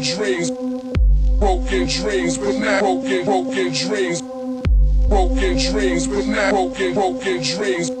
broken dreams, broken dreams, but not broken, broken dreams, broken dreams, but not broken, broken dreams.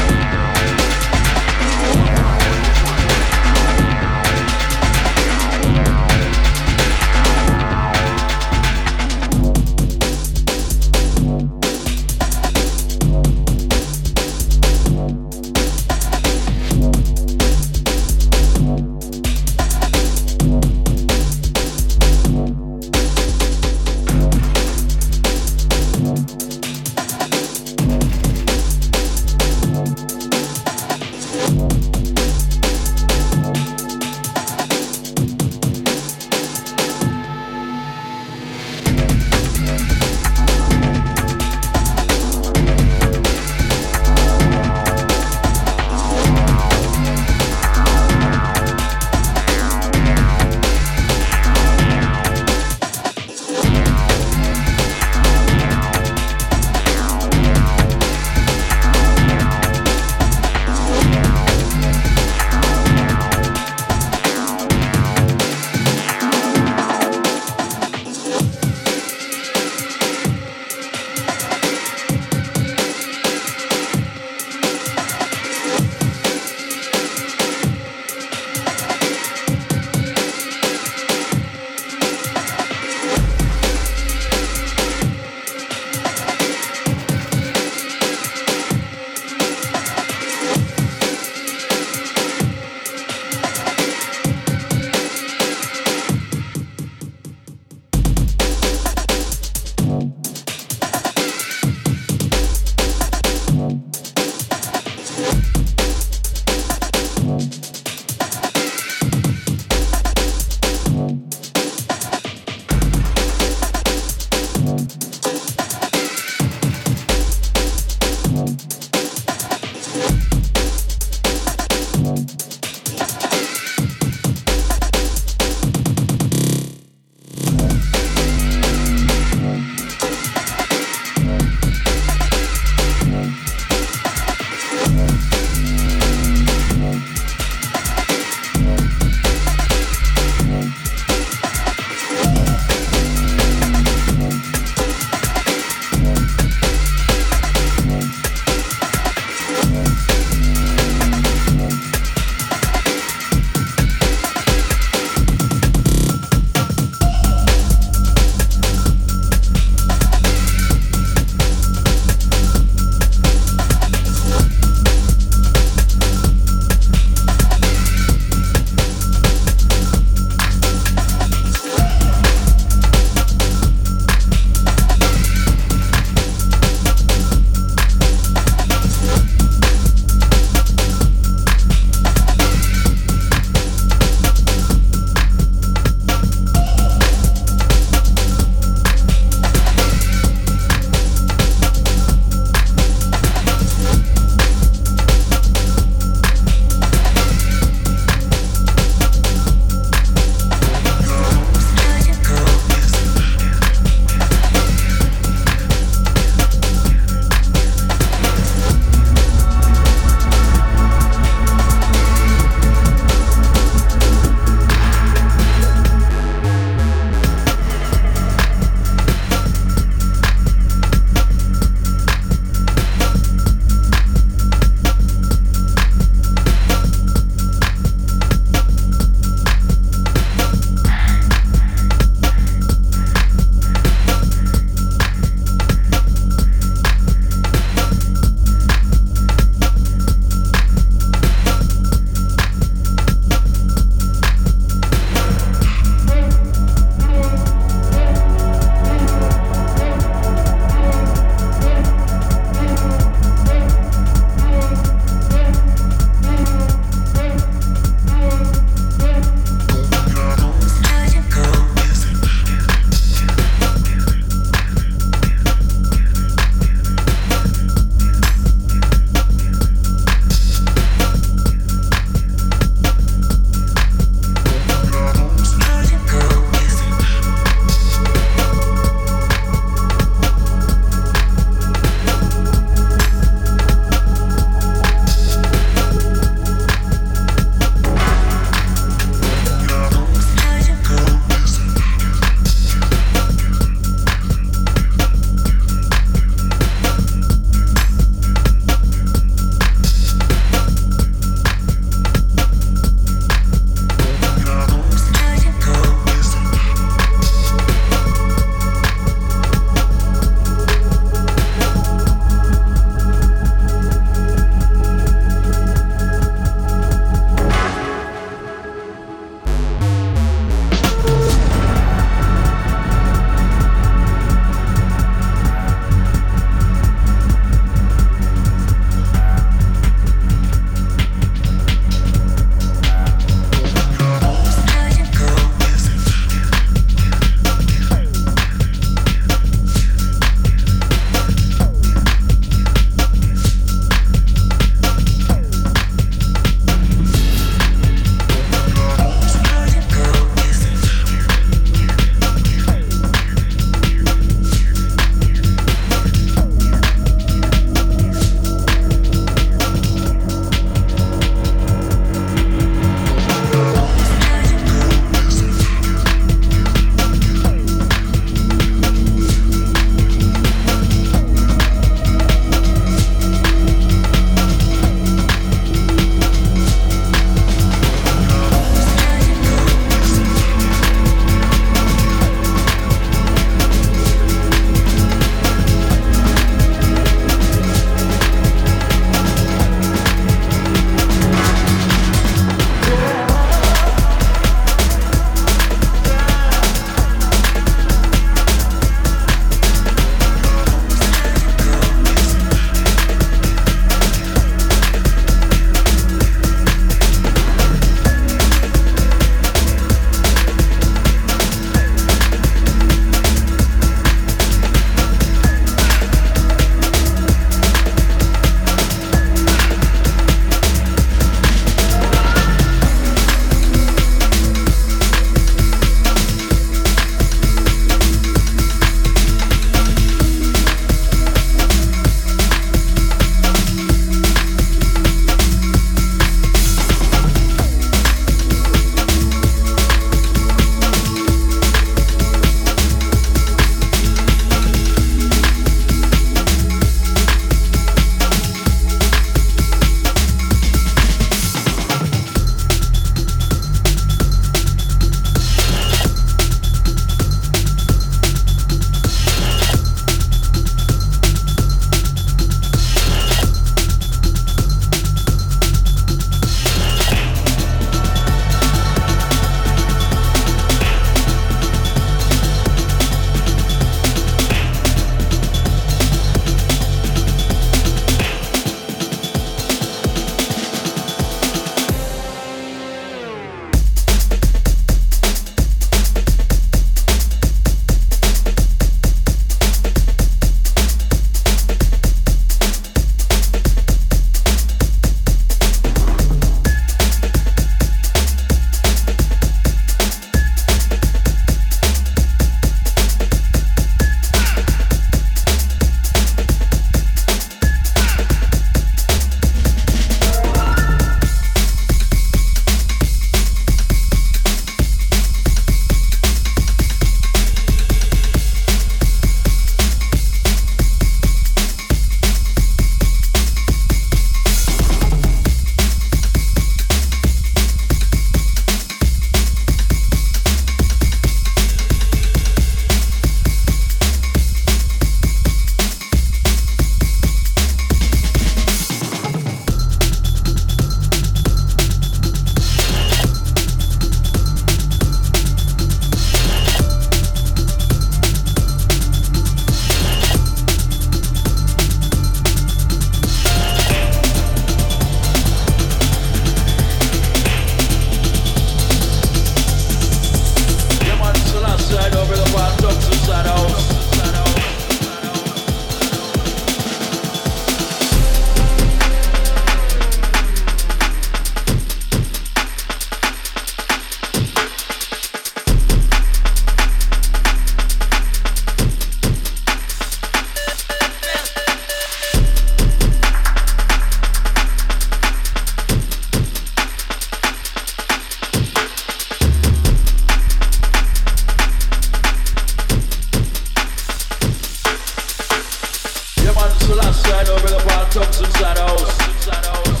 till I shadow, wild about toxic shadows.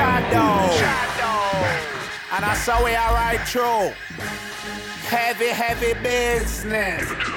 shadow. And I saw it alright true. Heavy, heavy business.